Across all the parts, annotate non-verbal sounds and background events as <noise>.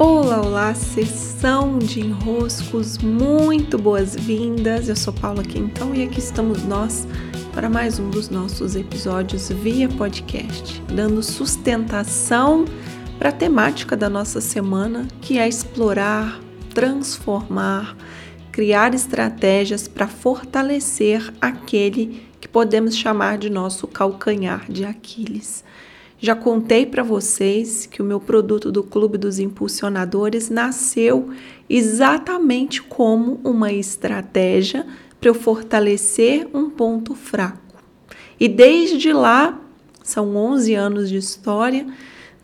Olá, olá, sessão de enroscos, muito boas-vindas. Eu sou Paula Quintão e aqui estamos nós para mais um dos nossos episódios via podcast, dando sustentação para a temática da nossa semana, que é explorar, transformar, criar estratégias para fortalecer aquele que podemos chamar de nosso calcanhar de Aquiles. Já contei para vocês que o meu produto do Clube dos Impulsionadores nasceu exatamente como uma estratégia para eu fortalecer um ponto fraco. E desde lá, são 11 anos de história,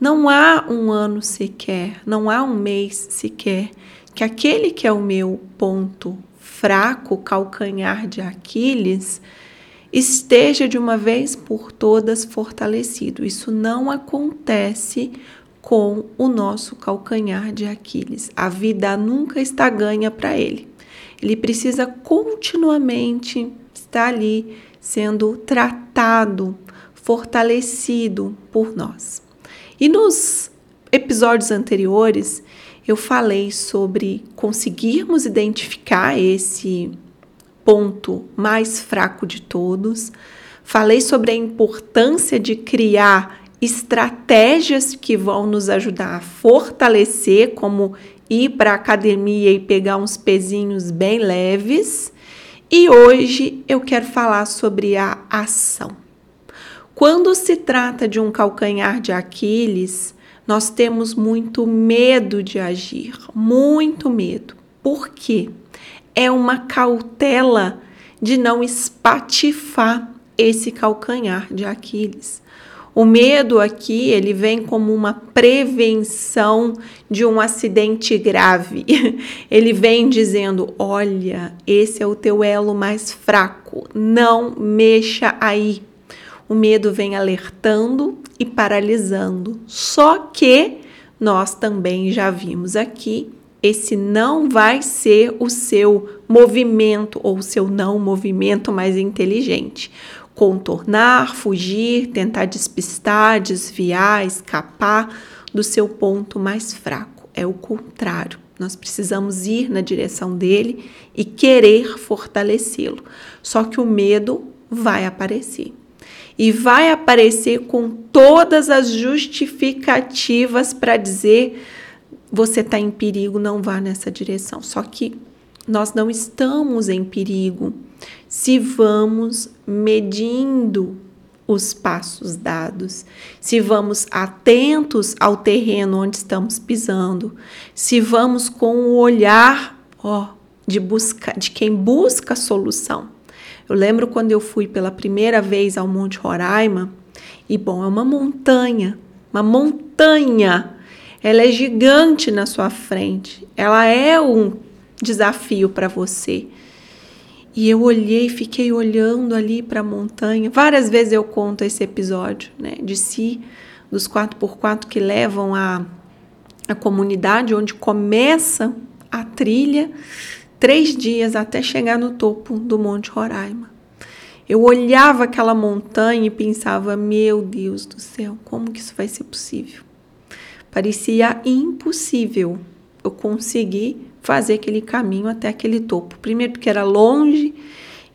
não há um ano sequer, não há um mês sequer que aquele que é o meu ponto fraco, calcanhar de Aquiles, esteja de uma vez por todas fortalecido. Isso não acontece com o nosso calcanhar de Aquiles. A vida nunca está ganha para ele. Ele precisa continuamente estar ali sendo tratado, fortalecido por nós. E nos episódios anteriores, eu falei sobre conseguirmos identificar esse ponto mais fraco de todos. Falei sobre a importância de criar estratégias que vão nos ajudar a fortalecer, como ir para a academia e pegar uns pezinhos bem leves. E hoje eu quero falar sobre a ação. Quando se trata de um calcanhar de Aquiles, nós temos muito medo de agir, muito medo. Por quê? É uma cautela de não espatifar esse calcanhar de Aquiles. O medo aqui, ele vem como uma prevenção de um acidente grave. <laughs> Ele vem dizendo: "Olha, esse é o teu elo mais fraco, não mexa aí". O medo vem alertando e paralisando. Só que nós também já vimos aqui esse não vai ser o seu movimento ou o seu não movimento mais inteligente. Contornar, fugir, tentar despistar, desviar, escapar do seu ponto mais fraco. É o contrário. Nós precisamos ir na direção dele e querer fortalecê-lo. Só que o medo vai aparecer. E vai aparecer com todas as justificativas para dizer você está em perigo, não vá nessa direção. Só que nós não estamos em perigo se vamos medindo os passos dados, se vamos atentos ao terreno onde estamos pisando, se vamos com o olhar ó, de busca, de quem busca solução. Eu lembro quando eu fui pela primeira vez ao Monte Roraima, e bom, é uma montanha, uma montanha ela é gigante na sua frente. Ela é um desafio para você. E eu olhei, fiquei olhando ali para a montanha. Várias vezes eu conto esse episódio, né, de si, dos 4x4 que levam a, a comunidade, onde começa a trilha, três dias até chegar no topo do Monte Roraima. Eu olhava aquela montanha e pensava: meu Deus do céu, como que isso vai ser possível? Parecia impossível eu conseguir fazer aquele caminho até aquele topo. Primeiro, porque era longe,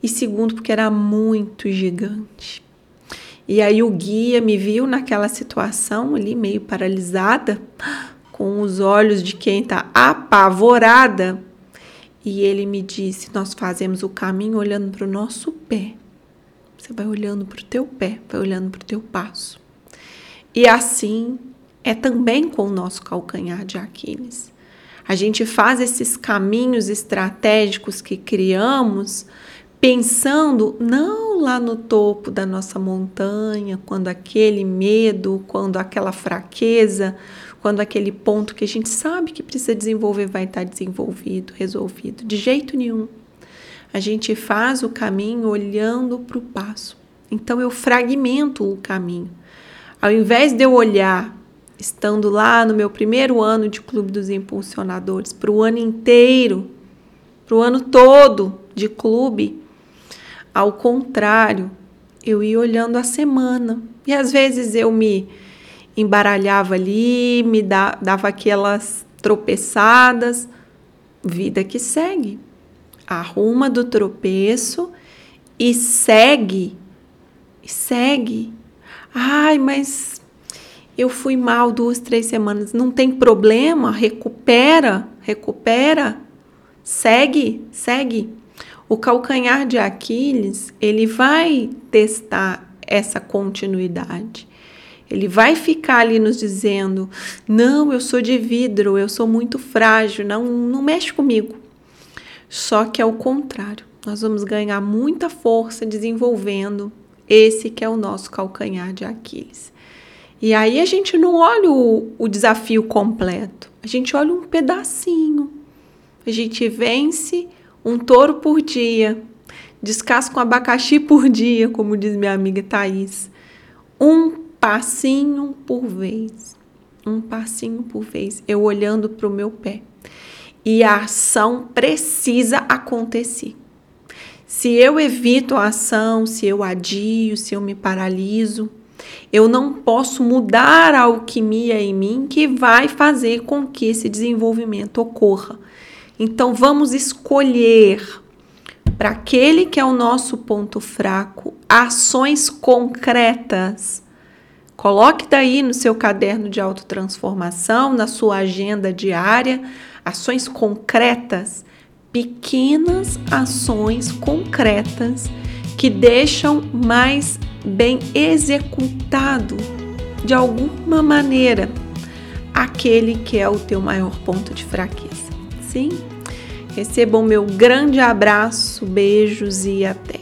e segundo, porque era muito gigante. E aí o guia me viu naquela situação ali, meio paralisada, com os olhos de quem está apavorada. E ele me disse: Nós fazemos o caminho olhando para o nosso pé. Você vai olhando para o teu pé, vai olhando para o teu passo. E assim é também com o nosso calcanhar de Aquiles. A gente faz esses caminhos estratégicos que criamos pensando não lá no topo da nossa montanha, quando aquele medo, quando aquela fraqueza, quando aquele ponto que a gente sabe que precisa desenvolver vai estar desenvolvido, resolvido. De jeito nenhum. A gente faz o caminho olhando para o passo. Então eu fragmento o caminho. Ao invés de eu olhar estando lá no meu primeiro ano de Clube dos Impulsionadores, para o ano inteiro, para o ano todo de clube. Ao contrário, eu ia olhando a semana. E às vezes eu me embaralhava ali, me dava aquelas tropeçadas, vida que segue. Arruma do tropeço e segue. Segue. Ai, mas eu fui mal duas, três semanas. Não tem problema, recupera, recupera. Segue, segue. O calcanhar de Aquiles, ele vai testar essa continuidade. Ele vai ficar ali nos dizendo: não, eu sou de vidro, eu sou muito frágil, não, não mexe comigo. Só que é o contrário, nós vamos ganhar muita força desenvolvendo esse que é o nosso calcanhar de Aquiles. E aí a gente não olha o, o desafio completo, a gente olha um pedacinho. A gente vence um touro por dia, descasca um abacaxi por dia, como diz minha amiga Thaís. Um passinho por vez, um passinho por vez, eu olhando para o meu pé. E a ação precisa acontecer. Se eu evito a ação, se eu adio, se eu me paraliso, eu não posso mudar a alquimia em mim que vai fazer com que esse desenvolvimento ocorra. Então vamos escolher para aquele que é o nosso ponto fraco ações concretas Coloque daí no seu caderno de autotransformação, na sua agenda diária, ações concretas, pequenas ações concretas que deixam mais bem executado de alguma maneira aquele que é o teu maior ponto de fraqueza. Sim? Recebam meu grande abraço, beijos e até.